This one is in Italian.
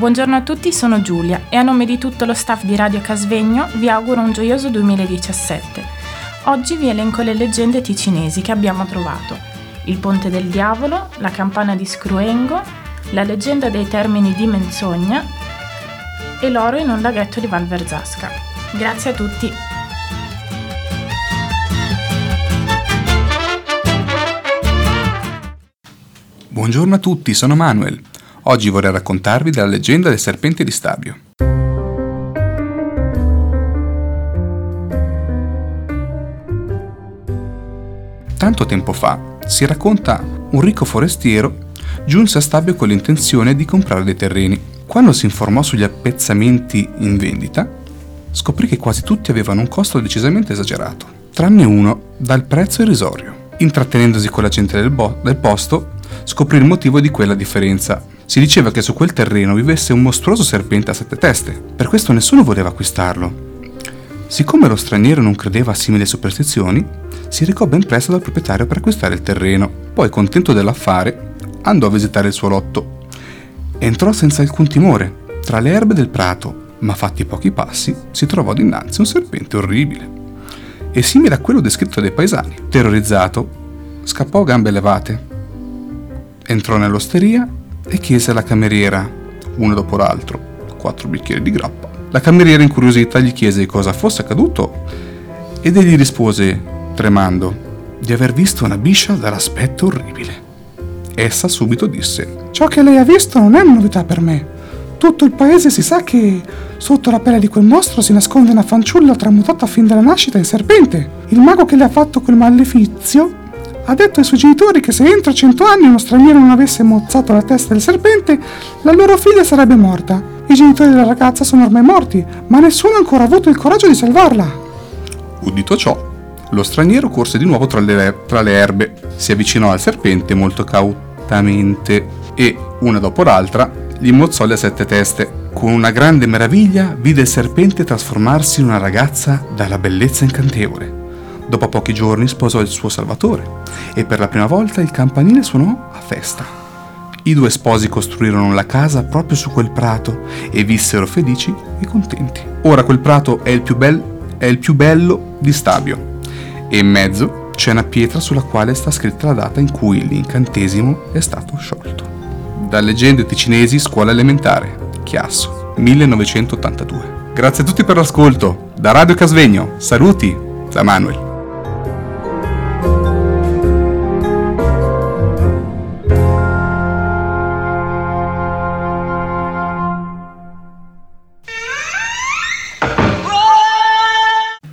Buongiorno a tutti, sono Giulia e a nome di tutto lo staff di Radio Casvegno vi auguro un gioioso 2017. Oggi vi elenco le leggende ticinesi che abbiamo trovato. Il ponte del diavolo, la campana di Scruengo, la leggenda dei termini di menzogna e l'oro in un laghetto di Val Verzasca. Grazie a tutti. Buongiorno a tutti, sono Manuel. Oggi vorrei raccontarvi della leggenda del serpente di Stabio. Tanto tempo fa, si racconta, un ricco forestiero giunse a Stabio con l'intenzione di comprare dei terreni. Quando si informò sugli appezzamenti in vendita, scoprì che quasi tutti avevano un costo decisamente esagerato, tranne uno dal prezzo irrisorio. Intrattenendosi con la gente del, bo- del posto, scoprì il motivo di quella differenza si diceva che su quel terreno vivesse un mostruoso serpente a sette teste, per questo nessuno voleva acquistarlo. Siccome lo straniero non credeva a simili superstizioni, si recò ben presto dal proprietario per acquistare il terreno. Poi, contento dell'affare, andò a visitare il suo lotto. Entrò senza alcun timore, tra le erbe del prato, ma fatti pochi passi si trovò dinanzi un serpente orribile. E simile a quello descritto dai paesani. Terrorizzato, scappò a gambe levate. Entrò nell'osteria e chiese alla cameriera, uno dopo l'altro, quattro bicchieri di grappa. La cameriera incuriosita gli chiese cosa fosse accaduto ed egli rispose, tremando, di aver visto una biscia dall'aspetto orribile. Essa subito disse, Ciò che lei ha visto non è novità per me. Tutto il paese si sa che sotto la pelle di quel mostro si nasconde una fanciulla tramutata fin dalla nascita in serpente. Il mago che le ha fatto quel malefizio ha detto ai suoi genitori che se entro cento anni uno straniero non avesse mozzato la testa del serpente, la loro figlia sarebbe morta. I genitori della ragazza sono ormai morti, ma nessuno ha ancora avuto il coraggio di salvarla. Udito ciò, lo straniero corse di nuovo tra le, tra le erbe, si avvicinò al serpente molto cautamente e, una dopo l'altra, gli mozzò le sette teste. Con una grande meraviglia vide il serpente trasformarsi in una ragazza dalla bellezza incantevole. Dopo pochi giorni sposò il suo salvatore e per la prima volta il campanile suonò a festa. I due sposi costruirono la casa proprio su quel prato e vissero felici e contenti. Ora quel prato è il più, bel, è il più bello di Stabio e in mezzo c'è una pietra sulla quale sta scritta la data in cui l'incantesimo è stato sciolto. Da leggende ticinesi, scuola elementare, Chiasso, 1982. Grazie a tutti per l'ascolto. Da Radio Casvegno, saluti, da Manuel.